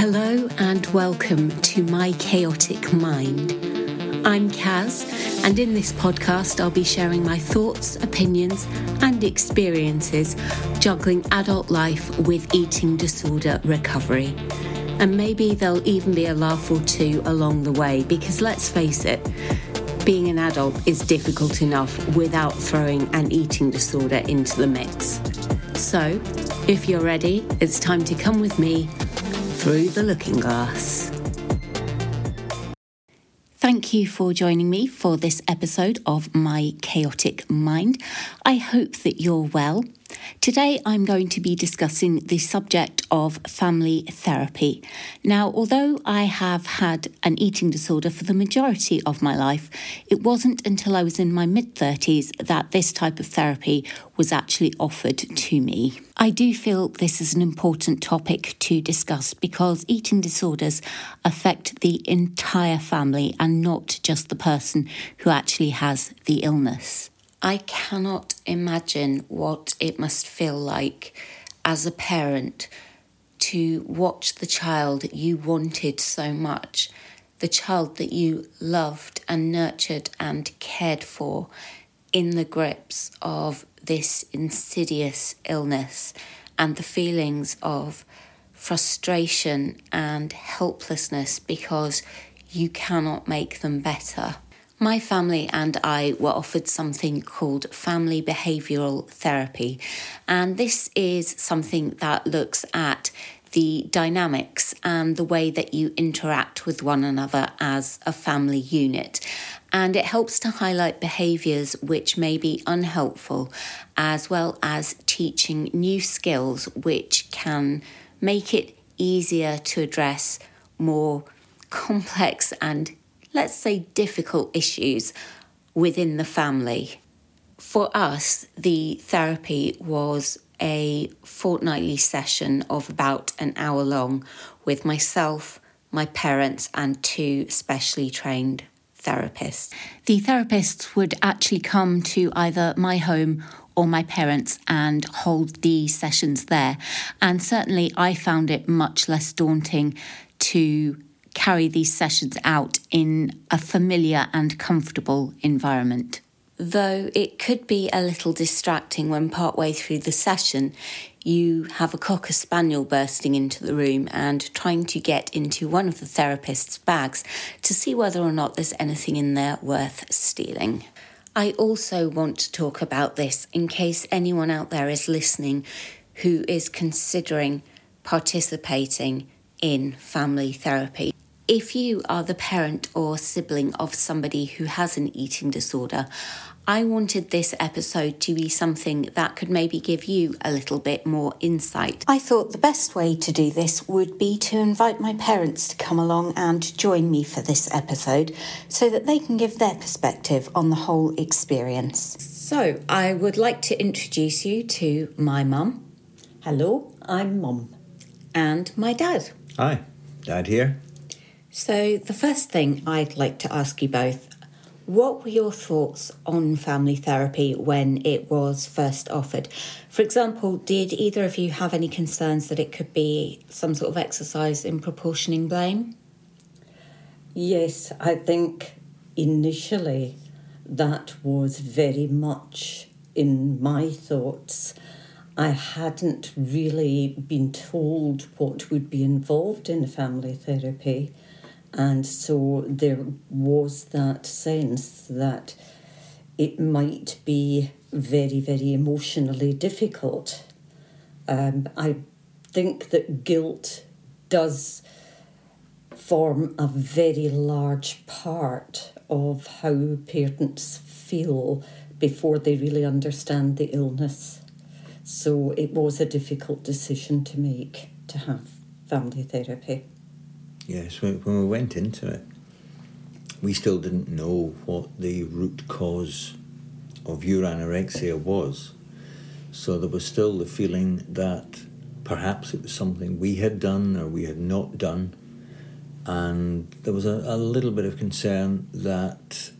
Hello and welcome to My Chaotic Mind. I'm Kaz, and in this podcast, I'll be sharing my thoughts, opinions, and experiences juggling adult life with eating disorder recovery. And maybe there'll even be a laugh or two along the way, because let's face it, being an adult is difficult enough without throwing an eating disorder into the mix. So, if you're ready, it's time to come with me through the looking glass. Thank you for joining me for this episode of My Chaotic Mind. I hope that you're well. Today, I'm going to be discussing the subject of family therapy. Now, although I have had an eating disorder for the majority of my life, it wasn't until I was in my mid 30s that this type of therapy was actually offered to me. I do feel this is an important topic to discuss because eating disorders affect the entire family and not just the person who actually has the illness. I cannot imagine what it must feel like as a parent to watch the child you wanted so much, the child that you loved and nurtured and cared for, in the grips of this insidious illness and the feelings of frustration and helplessness because you cannot make them better. My family and I were offered something called family behavioural therapy, and this is something that looks at the dynamics and the way that you interact with one another as a family unit. And it helps to highlight behaviours which may be unhelpful, as well as teaching new skills which can make it easier to address more complex and let's say, difficult issues within the family. For us, the therapy was a fortnightly session of about an hour long with myself, my parents, and two specially trained therapists. The therapists would actually come to either my home or my parents and hold the sessions there. And certainly I found it much less daunting to carry these sessions out in a familiar and comfortable environment. Though it could be a little distracting when partway through the session you have a cocker spaniel bursting into the room and trying to get into one of the therapist's bags to see whether or not there's anything in there worth stealing. I also want to talk about this in case anyone out there is listening who is considering participating in family therapy. If you are the parent or sibling of somebody who has an eating disorder, I wanted this episode to be something that could maybe give you a little bit more insight. I thought the best way to do this would be to invite my parents to come along and join me for this episode so that they can give their perspective on the whole experience. So, I would like to introduce you to my mum. Hello, I'm mum. And my dad. Hi, Dad here. So, the first thing I'd like to ask you both what were your thoughts on family therapy when it was first offered? For example, did either of you have any concerns that it could be some sort of exercise in proportioning blame? Yes, I think initially that was very much in my thoughts. I hadn't really been told what would be involved in family therapy. And so there was that sense that it might be very, very emotionally difficult. Um, I think that guilt does form a very large part of how parents feel before they really understand the illness. So it was a difficult decision to make to have family therapy. Yes, when, when we went into it, we still didn't know what the root cause of your anorexia was. So there was still the feeling that perhaps it was something we had done or we had not done. And there was a, a little bit of concern that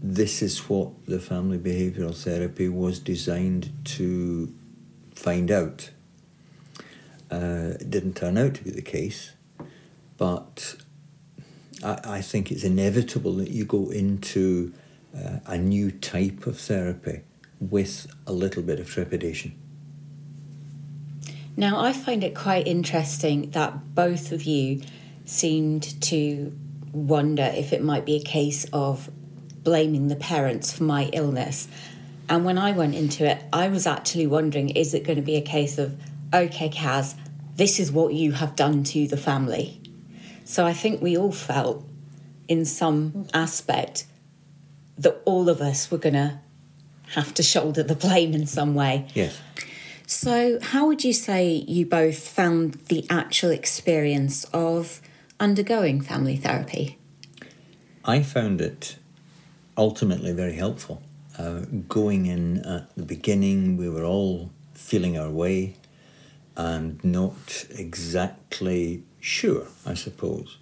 this is what the family behavioural therapy was designed to find out. Uh, it didn't turn out to be the case. But I, I think it's inevitable that you go into uh, a new type of therapy with a little bit of trepidation. Now, I find it quite interesting that both of you seemed to wonder if it might be a case of blaming the parents for my illness. And when I went into it, I was actually wondering is it going to be a case of, okay, Kaz, this is what you have done to the family? So I think we all felt in some aspect that all of us were going to have to shoulder the blame in some way. Yes. So, how would you say you both found the actual experience of undergoing family therapy? I found it ultimately very helpful. Uh, going in at the beginning, we were all feeling our way and not exactly sure, I suppose,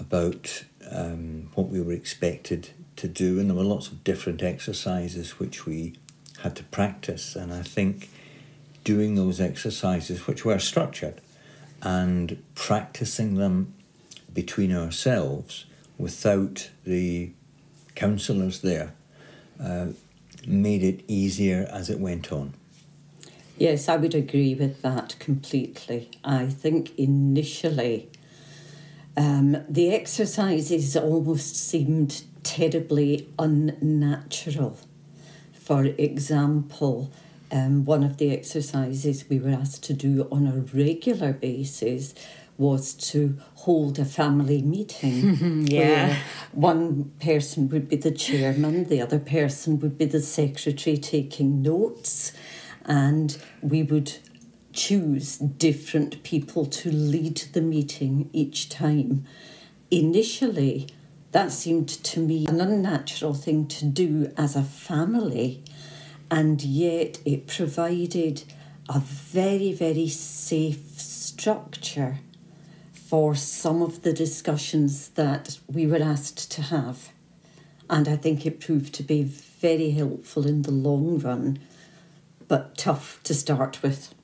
about um, what we were expected to do. And there were lots of different exercises which we had to practice. And I think doing those exercises, which were structured, and practicing them between ourselves without the counsellors there uh, made it easier as it went on. Yes, I would agree with that completely. I think initially um, the exercises almost seemed terribly unnatural. For example, um, one of the exercises we were asked to do on a regular basis was to hold a family meeting. Yeah. Where one person would be the chairman, the other person would be the secretary taking notes, and we would choose different people to lead the meeting each time. Initially, that seemed to me an unnatural thing to do as a family, and yet it provided a very, very safe structure for some of the discussions that we were asked to have. And I think it proved to be very helpful in the long run, but tough to start with.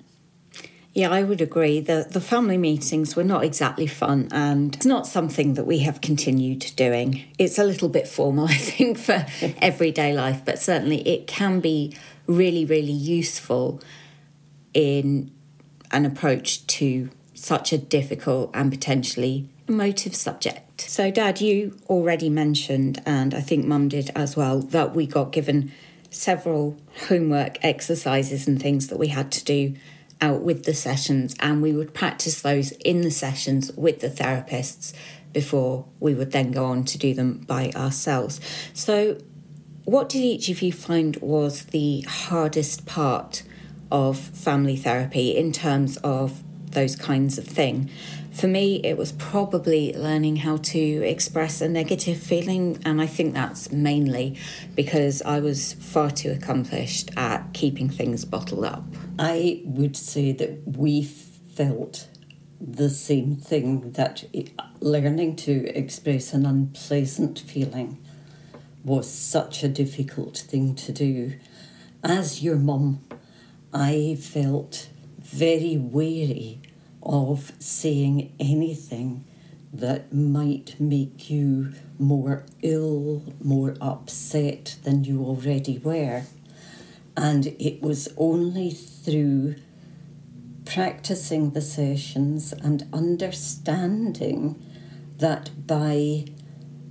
Yeah, I would agree. The the family meetings were not exactly fun and it's not something that we have continued doing. It's a little bit formal, I think, for everyday life, but certainly it can be really, really useful in an approach to such a difficult and potentially emotive subject. So, Dad, you already mentioned, and I think Mum did as well, that we got given several homework exercises and things that we had to do out with the sessions, and we would practice those in the sessions with the therapists before we would then go on to do them by ourselves. So, what did each of you find was the hardest part of family therapy in terms of those kinds of thing? For me, it was probably learning how to express a negative feeling, and I think that's mainly because I was far too accomplished at keeping things bottled up. I would say that we felt the same thing that learning to express an unpleasant feeling was such a difficult thing to do. As your mum, I felt very wary of saying anything that might make you more ill, more upset than you already were. And it was only through practicing the sessions and understanding that by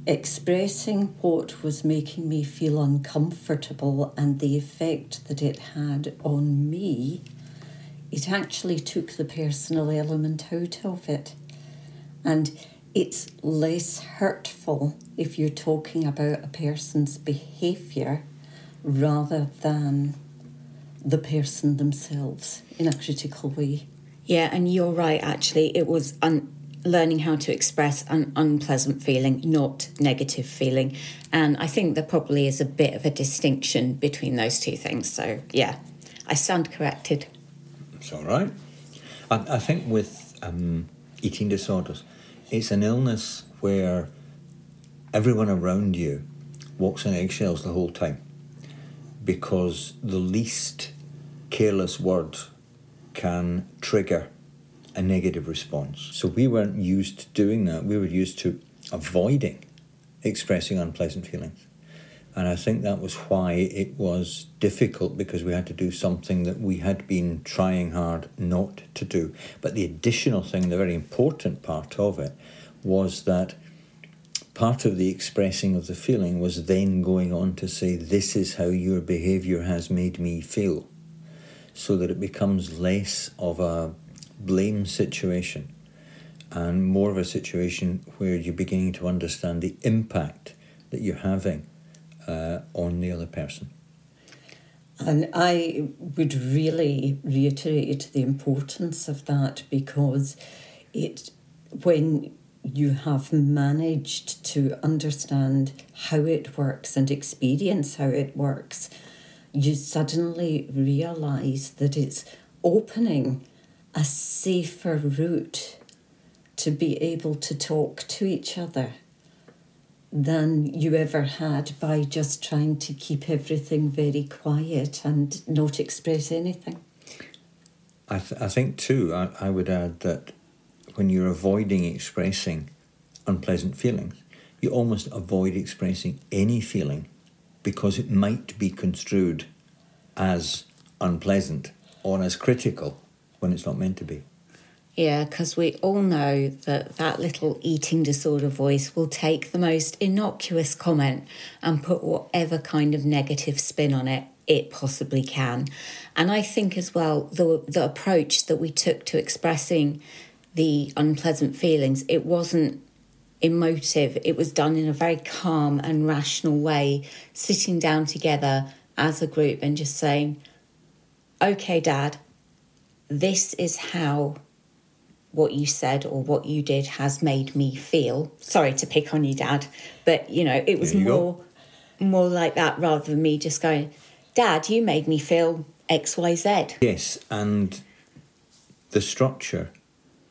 expressing what was making me feel uncomfortable and the effect that it had on me, it actually took the personal element out of it. And it's less hurtful if you're talking about a person's behaviour rather than the person themselves in a critical way. Yeah, and you're right, actually. It was un- learning how to express an unpleasant feeling, not negative feeling. And I think there probably is a bit of a distinction between those two things. So, yeah, I stand corrected. It's all right. I, I think with um, eating disorders, it's an illness where everyone around you walks on eggshells the whole time because the least careless word can trigger a negative response. So we weren't used to doing that. We were used to avoiding expressing unpleasant feelings. And I think that was why it was difficult because we had to do something that we had been trying hard not to do. But the additional thing, the very important part of it, was that part of the expressing of the feeling was then going on to say, This is how your behaviour has made me feel. So that it becomes less of a blame situation and more of a situation where you're beginning to understand the impact that you're having uh, on the other person. And I would really reiterate the importance of that because it, when you have managed to understand how it works and experience how it works, you suddenly realize that it's opening a safer route to be able to talk to each other than you ever had by just trying to keep everything very quiet and not express anything. I, th- I think, too, I, I would add that when you're avoiding expressing unpleasant feelings, you almost avoid expressing any feeling because it might be construed as unpleasant or as critical when it's not meant to be. Yeah, because we all know that that little eating disorder voice will take the most innocuous comment and put whatever kind of negative spin on it it possibly can. And I think as well the the approach that we took to expressing the unpleasant feelings, it wasn't emotive. It was done in a very calm and rational way, sitting down together as a group and just saying, "Okay, dad, this is how what you said or what you did has made me feel. Sorry to pick on you, Dad, but you know, it was more go. more like that rather than me just going, Dad, you made me feel X, Y, Z. Yes, and the structure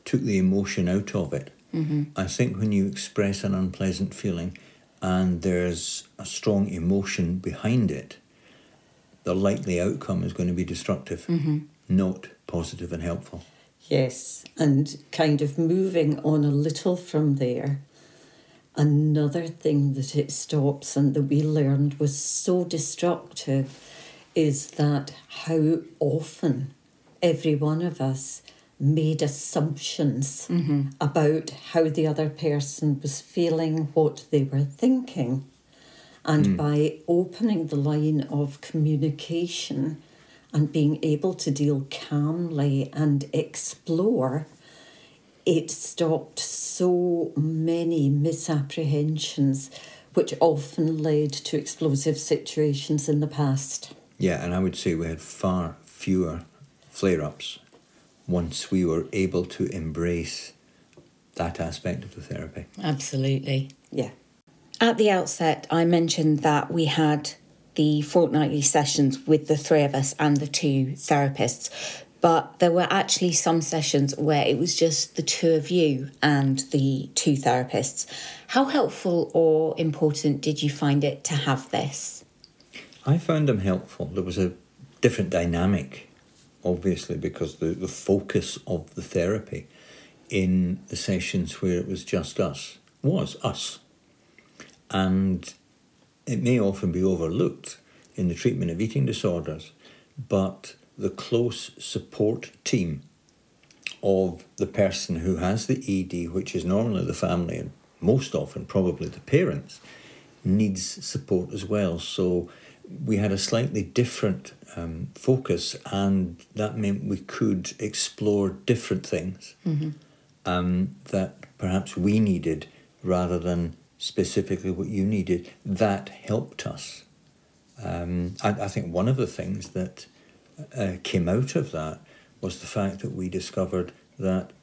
took the emotion out of it. Mm-hmm. I think when you express an unpleasant feeling and there's a strong emotion behind it, the likely outcome is going to be destructive, mm-hmm. not positive and helpful. Yes, and kind of moving on a little from there. Another thing that it stops and that we learned was so destructive is that how often every one of us made assumptions mm-hmm. about how the other person was feeling, what they were thinking. And mm. by opening the line of communication, and being able to deal calmly and explore, it stopped so many misapprehensions, which often led to explosive situations in the past. Yeah, and I would say we had far fewer flare ups once we were able to embrace that aspect of the therapy. Absolutely. Yeah. At the outset, I mentioned that we had the fortnightly sessions with the three of us and the two therapists. But there were actually some sessions where it was just the two of you and the two therapists. How helpful or important did you find it to have this? I found them helpful. There was a different dynamic, obviously, because the, the focus of the therapy in the sessions where it was just us was us. And it may often be overlooked in the treatment of eating disorders, but the close support team of the person who has the ED, which is normally the family and most often probably the parents, needs support as well. So we had a slightly different um, focus, and that meant we could explore different things mm-hmm. um, that perhaps we needed rather than specifically what you needed, that helped us. Um, I, I, think one of the things that uh, came out of that was the fact that we discovered that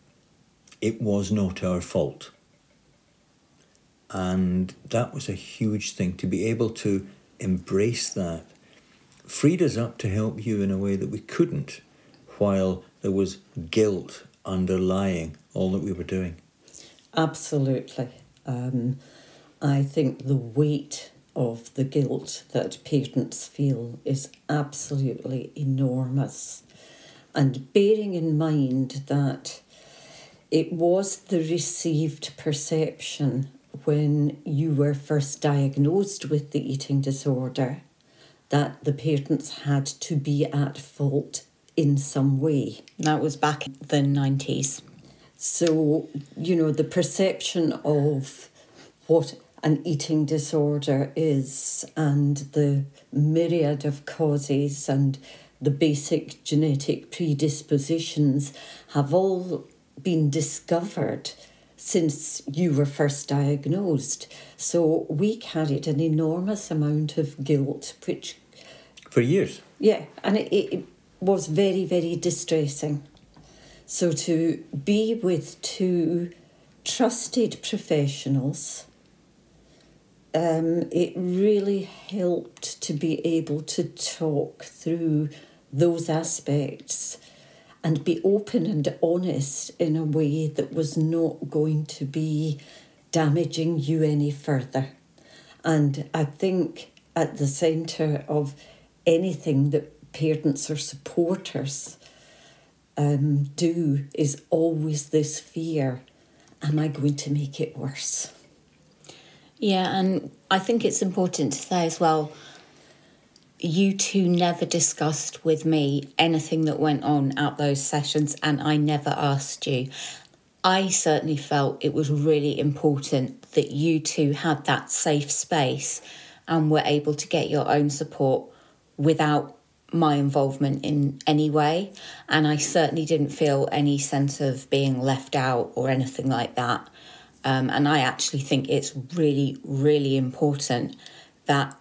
it was not our fault. And that was a huge thing to be able to embrace that. Freed us up to help you in a way that we couldn't while there was guilt underlying all that we were doing. Absolutely. Um, I think the weight of the guilt that parents feel is absolutely enormous. And bearing in mind that it was the received perception when you were first diagnosed with the eating disorder that the parents had to be at fault in some way. That was back in the 90s. So, you know, the perception of what an eating disorder is and the myriad of causes and the basic genetic predispositions have all been discovered since you were first diagnosed. So we carried an enormous amount of guilt, which. For years? Yeah, and it, it was very, very distressing. So to be with two trusted professionals, um, it really helped to be able to talk through those aspects and be open and honest in a way that was not going to be damaging you any further. And I think at the centre of anything that parents or supporters um, do is always this fear am I going to make it worse? Yeah, and I think it's important to say as well you two never discussed with me anything that went on at those sessions, and I never asked you. I certainly felt it was really important that you two had that safe space and were able to get your own support without my involvement in any way. And I certainly didn't feel any sense of being left out or anything like that. Um, and I actually think it's really, really important that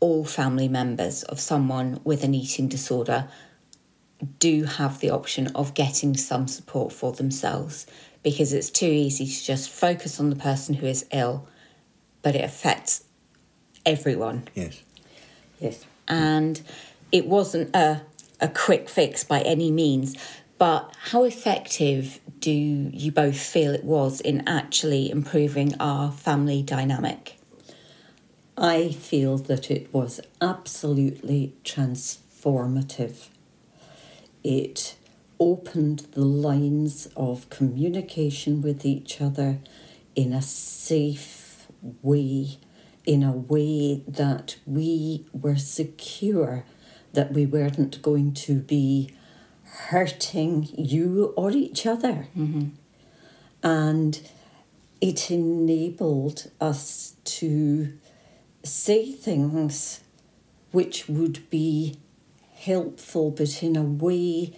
all family members of someone with an eating disorder do have the option of getting some support for themselves because it's too easy to just focus on the person who is ill, but it affects everyone. Yes. Yes. And it wasn't a, a quick fix by any means, but how effective do you both feel it was in actually improving our family dynamic? I feel that it was absolutely transformative. It opened the lines of communication with each other in a safe way, in a way that we were secure that we weren't going to be hurting you or each other. Mm-hmm. And it enabled us to say things which would be helpful, but in a way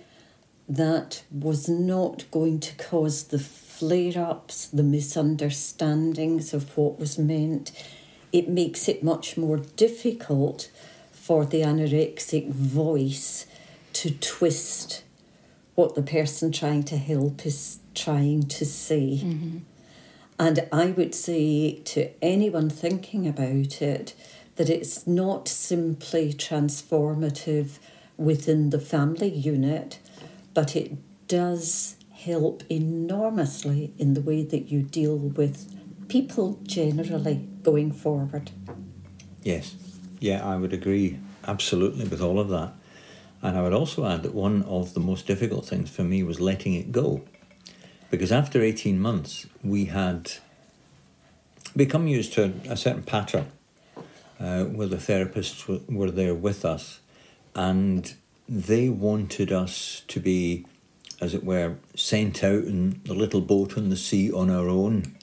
that was not going to cause the flare ups, the misunderstandings of what was meant. It makes it much more difficult for the anorexic voice to twist what the person trying to help is trying to say. Mm-hmm. And I would say to anyone thinking about it that it's not simply transformative within the family unit, but it does help enormously in the way that you deal with people generally going forward. Yes. Yeah, I would agree absolutely with all of that. And I would also add that one of the most difficult things for me was letting it go. Because after 18 months, we had become used to a certain pattern uh, where the therapists w- were there with us and they wanted us to be, as it were, sent out in the little boat on the sea on our own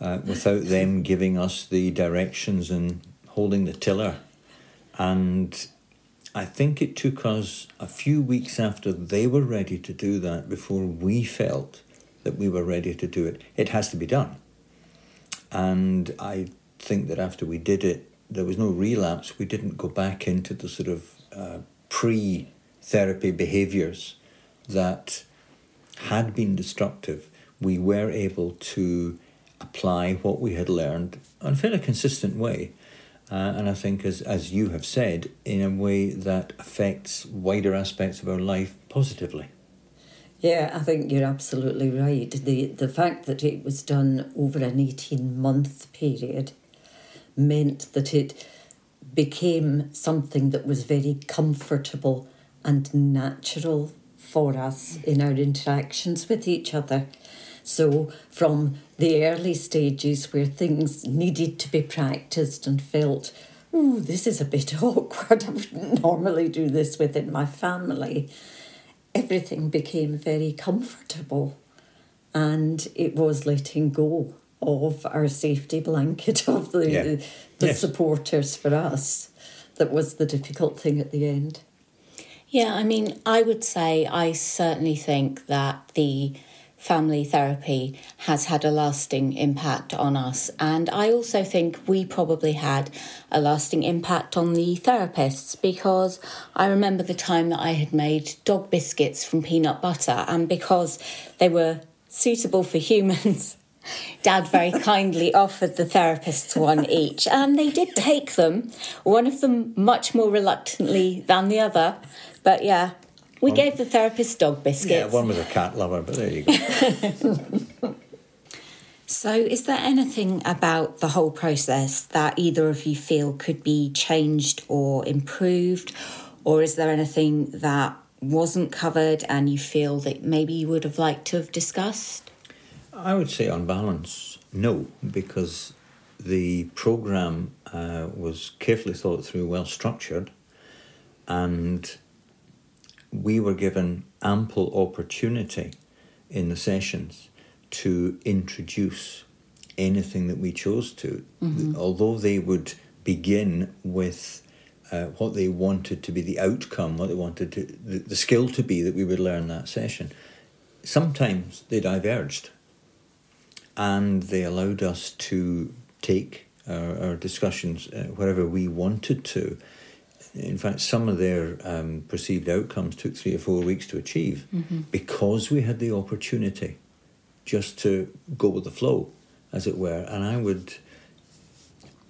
uh, without them giving us the directions and holding the tiller. And I think it took us a few weeks after they were ready to do that before we felt that we were ready to do it. It has to be done. And I think that after we did it, there was no relapse. We didn't go back into the sort of uh, pre therapy behaviors that had been destructive. We were able to apply what we had learned in a fairly consistent way. Uh, and I think, as, as you have said, in a way that affects wider aspects of our life positively. Yeah, I think you're absolutely right. The the fact that it was done over an 18 month period meant that it became something that was very comfortable and natural for us in our interactions with each other. So, from the early stages where things needed to be practiced and felt, oh, this is a bit awkward, I wouldn't normally do this within my family, everything became very comfortable. And it was letting go of our safety blanket of the, Yeah. the Yes. supporters for us that was the difficult thing at the end. Yeah, I mean, I would say I certainly think that the family therapy has had a lasting impact on us. And I also think we probably had a lasting impact on the therapists because I remember the time that I had made dog biscuits from peanut butter, and because they were suitable for humans. Dad very kindly offered the therapists one each, and they did take them, one of them much more reluctantly than the other. But yeah, we gave the therapist dog biscuits. Yeah, one was a cat lover, but there you go. So, is there anything about the whole process that either of you feel could be changed or improved? Or is there anything that wasn't covered and you feel that maybe you would have liked to have discussed? I would say, on balance, no, because the program uh, was carefully thought through, well structured, and we were given ample opportunity in the sessions to introduce anything that we chose to. Although they would begin with uh, what they wanted to be the outcome, what they wanted to, the, the skill to be that we would learn that session, sometimes they diverged and they allowed us to take our, our discussions uh, wherever we wanted to. In fact, some of their um, perceived outcomes took three or four weeks to achieve because we had the opportunity just to go with the flow, as it were. And I would,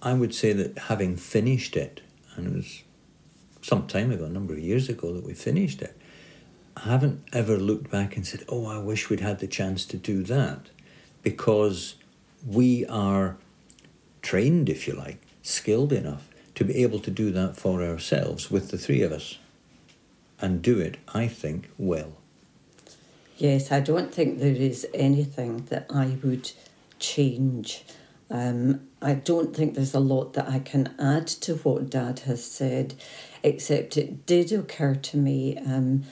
I would say that having finished it, and it was some time ago, a number of years ago that we finished it, I haven't ever looked back and said, "Oh, I wish we'd had the chance to do that," because we are trained, if you like, skilled enough to be able to do that for ourselves with the three of us, and do it, I think, well. Yes, I don't think there is anything that I would change. Um, I don't think there's a lot that I can add to what Dad has said, except it did occur to me. Um,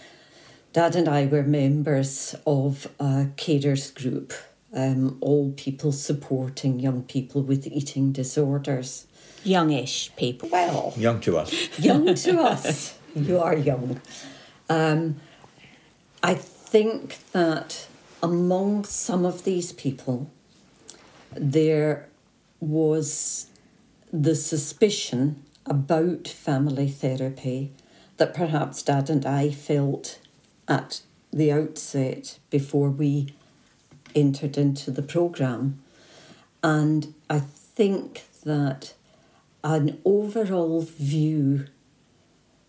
Dad and I were members of a carers group, um, all people supporting young people with eating disorders. Youngish people. Well, Young to us. young to us. You are young. Um, I think that among some of these people, there was the suspicion about family therapy that perhaps Dad and I felt at the outset before we entered into the programme. And I think that an overall view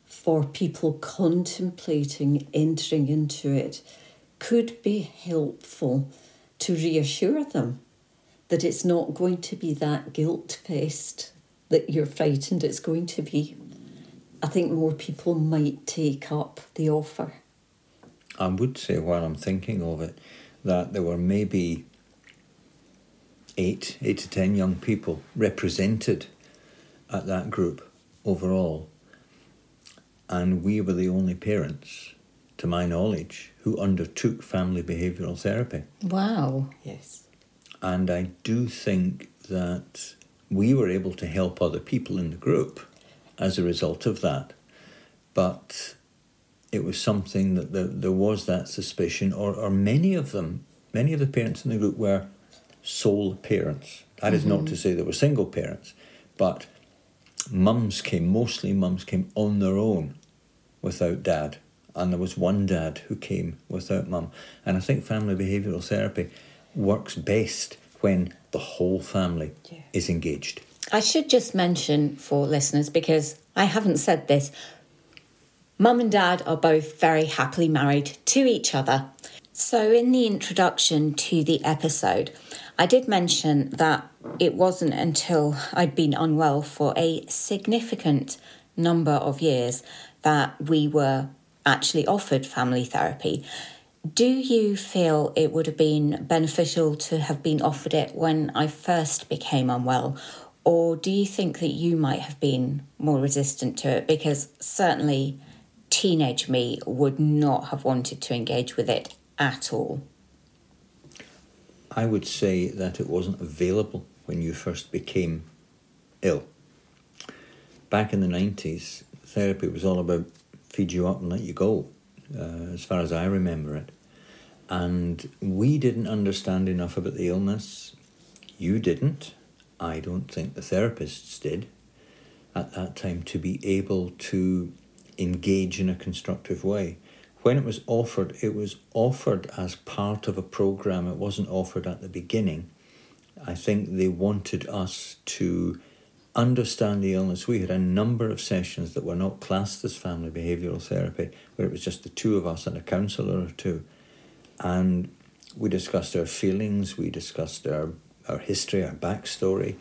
for people contemplating entering into it could be helpful to reassure them that it's not going to be that guilt fest that you're frightened it's going to be. I think more people might take up the offer. I would say, while I'm thinking of it, that there were maybe eight, eight to ten young people represented at that group overall. And we were the only parents, to my knowledge, who undertook family behavioural therapy. Wow. Yes. And I do think that we were able to help other people in the group as a result of that. But it was something that there, there was that suspicion, or, or many of them, many of the parents in the group were sole parents. That is not mm-hmm. to say they were single parents, but mums came, mostly mums came on their own without dad. And there was one dad who came without mum. And I think family behavioural therapy works best when the whole family Yeah. is engaged. I should just mention for listeners, because I haven't said this, Mum and Dad are both very happily married to each other. So, in the introduction to the episode, I did mention that it wasn't until I'd been unwell for a significant number of years that we were actually offered family therapy. Do you feel it would have been beneficial to have been offered it when I first became unwell? Or do you think that you might have been more resistant to it? Because certainly teenage me would not have wanted to engage with it at all. I would say that it wasn't available when you first became ill. Back in the 90s, therapy was all about feed you up and let you go, uh, as far as I remember it. And we didn't understand enough about the illness. You didn't. I don't think the therapists did at that time to be able to engage in a constructive way. When it was offered, it was offered as part of a program, it wasn't offered at the beginning. I think they wanted us to understand the illness. We had a number of sessions that were not classed as family behavioural therapy, where it was just the two of us and a counsellor or two. And we discussed our feelings, we discussed our, our history, our backstory,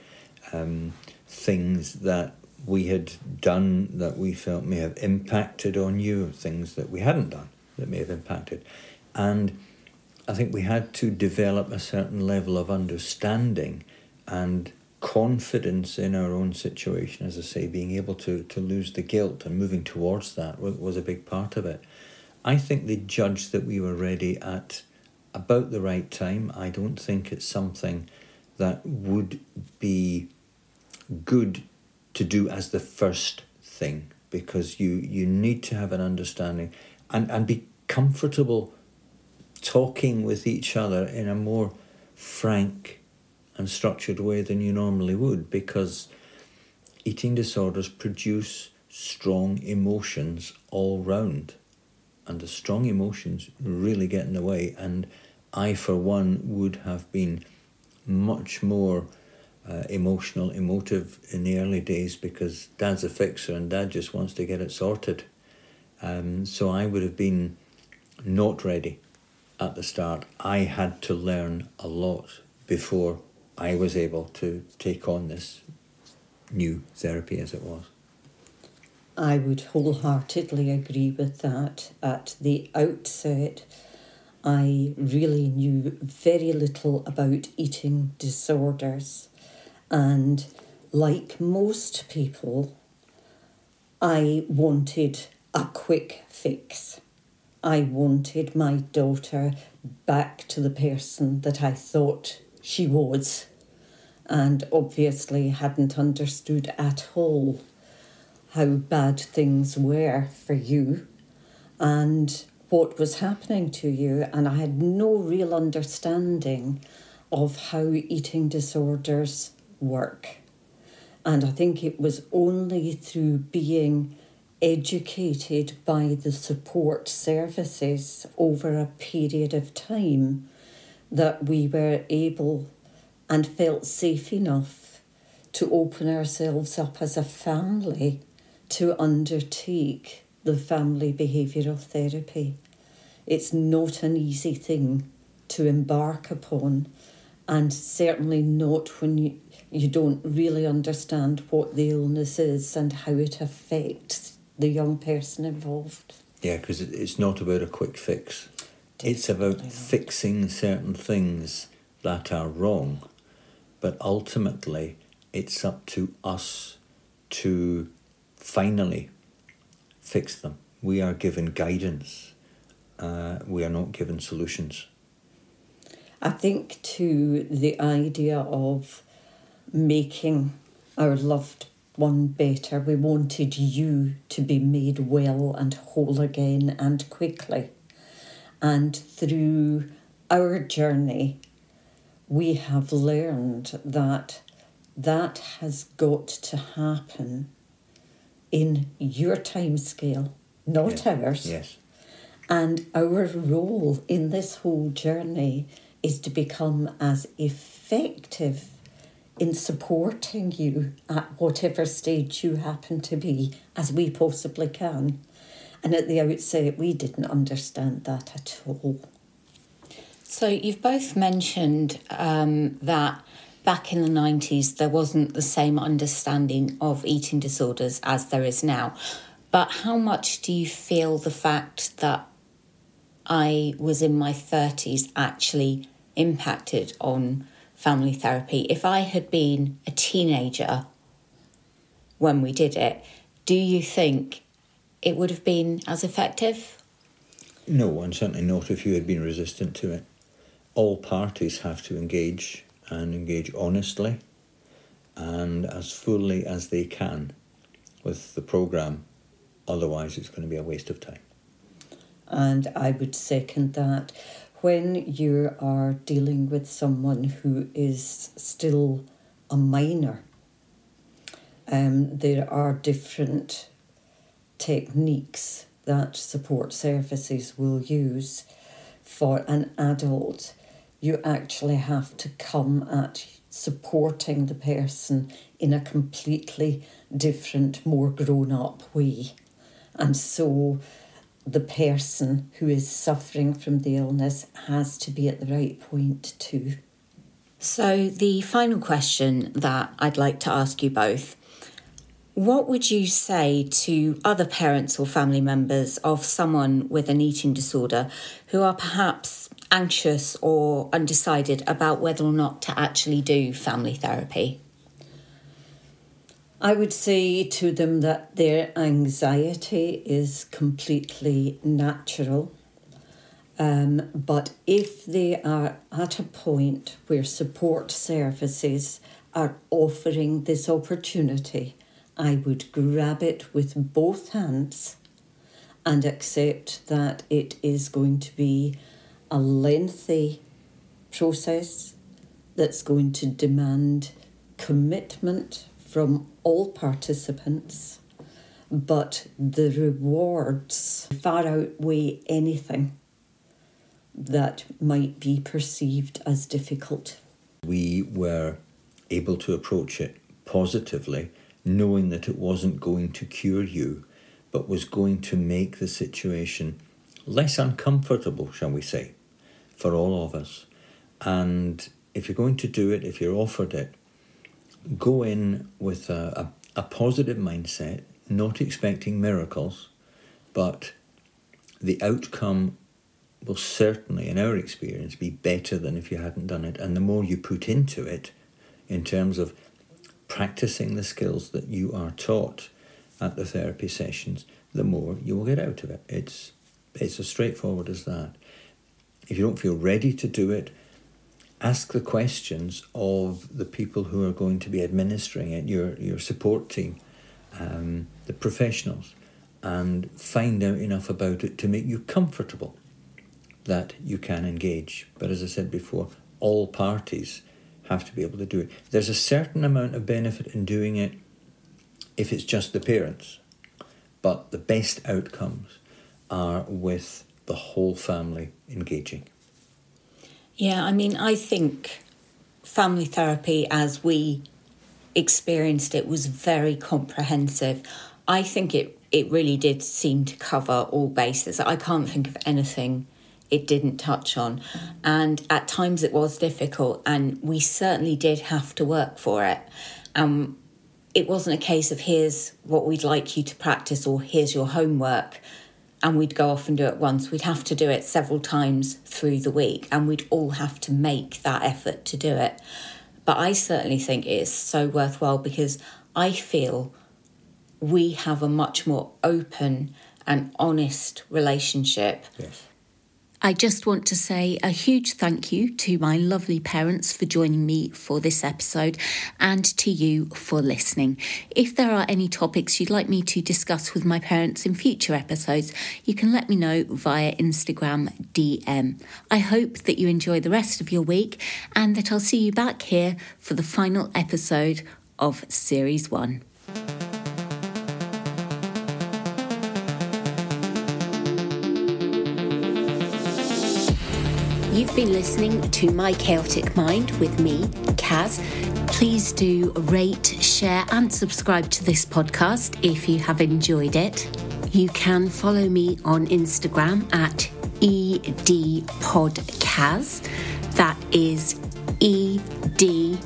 um, things that we had done that we felt may have impacted on you, things that we hadn't done that may have impacted. And I think we had to develop a certain level of understanding and confidence in our own situation, as I say, being able to, to lose the guilt and moving towards that was, was a big part of it. I think they judged that we were ready at about the right time. I don't think it's something that would be good to do as the first thing because you, you need to have an understanding and, and be comfortable talking with each other in a more frank and structured way than you normally would because eating disorders produce strong emotions all round and the strong emotions really get in the way and I for one would have been much more uh, emotional, emotive in the early days because dad's a fixer and dad just wants to get it sorted. Um, so I would have been not ready at the start. I had to learn a lot before I was able to take on this new therapy as it was. I would wholeheartedly agree with that. At the outset, I really knew very little about eating disorders. And like most people, I wanted a quick fix. I wanted my daughter back to the person that I thought she was, and obviously hadn't understood at all how bad things were for you and what was happening to you. And I had no real understanding of how eating disorders work. And I think it was only through being educated by the support services over a period of time that we were able and felt safe enough to open ourselves up as a family to undertake the family behavioural therapy. It's not an easy thing to embark upon, and certainly not when you, you don't really understand what the illness is and how it affects the young person involved. Yeah, because it's not about a quick fix. Definitely it's about not. fixing certain things that are wrong, but ultimately it's up to us to finally fix them. We are given guidance, uh, we are not given solutions. I think, too, the idea of making our loved one better. We wanted you to be made well and whole again and quickly. And through our journey, we have learned that that has got to happen in your time scale, not yes. ours. Yes. And our role in this whole journey is to become as effective in supporting you at whatever stage you happen to be as we possibly can. And at the outset, we didn't understand that at all. So, you've both mentioned um, that back in the 90s there wasn't the same understanding of eating disorders as there is now. But how much do you feel the fact that I was in my 30s actually impacted on family therapy. If I had been a teenager when we did it, do you think it would have been as effective? No, and certainly not if you had been resistant to it. All parties have to engage and engage honestly and as fully as they can with the programme. Otherwise, it's going to be a waste of time. And I would second that. When you are dealing with someone who is still a minor, um, there are different techniques that support services will use for an adult. You actually have to come at supporting the person in a completely different, more grown up way. And so the person who is suffering from the illness has to be at the right point too. So, the final question that I'd like to ask you both what would you say to other parents or family members of someone with an eating disorder who are perhaps anxious or undecided about whether or not to actually do family therapy? I would say to them that their anxiety is completely natural. Um, but if they are at a point where support services are offering this opportunity, I would grab it with both hands and accept that it is going to be a lengthy process that's going to demand commitment from all participants, but the rewards far outweigh anything that might be perceived as difficult. We were able to approach it positively knowing that it wasn't going to cure you, but was going to make the situation less uncomfortable, shall we say, for all of us. And if you're going to do it, if you're offered it, go in with a, a, a positive mindset, not expecting miracles, but the outcome will certainly, in our experience, be better than if you hadn't done it. And the more you put into it, in terms of practicing the skills that you are taught at the therapy sessions, the more you will get out of it. It's it's as straightforward as that. If you don't feel ready to do it, ask the questions of the people who are going to be administering it, your your support team, um, the professionals, and find out enough about it to make you comfortable that you can engage. But as I said before, all parties have to be able to do it. There's a certain amount of benefit in doing it if it's just the parents, but the best outcomes are with the whole family engaging. Yeah, I mean, I think family therapy as we experienced it was very comprehensive. I think it, it really did seem to cover all bases. I can't think of anything it didn't touch on. And at times it was difficult, and we certainly did have to work for it. Um, it wasn't a case of here's what we'd like you to practice or here's your homework and we'd go off and do it once. We'd have to do it several times through the week and we'd all have to make that effort to do it. But I certainly think it is so worthwhile because I feel we have a much more open and honest relationship Yes. I just want to say a huge thank you to my lovely parents for joining me for this episode and to you for listening. If there are any topics you'd like me to discuss with my parents in future episodes, you can let me know via Instagram DM. I hope that you enjoy the rest of your week and that I'll see you back here for the final episode of Series 1. You've been listening to My Chaotic Mind with me, Kaz. Please do rate, share, and subscribe to this podcast if you have enjoyed it. You can follow me on Instagram at edpodcaz. That is ed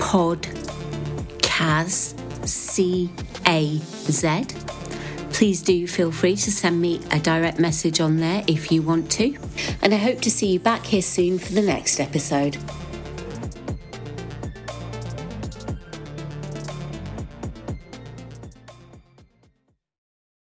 podcast c a z. Please do feel free to send me a direct message on there if you want to. And I hope to see you back here soon for the next episode.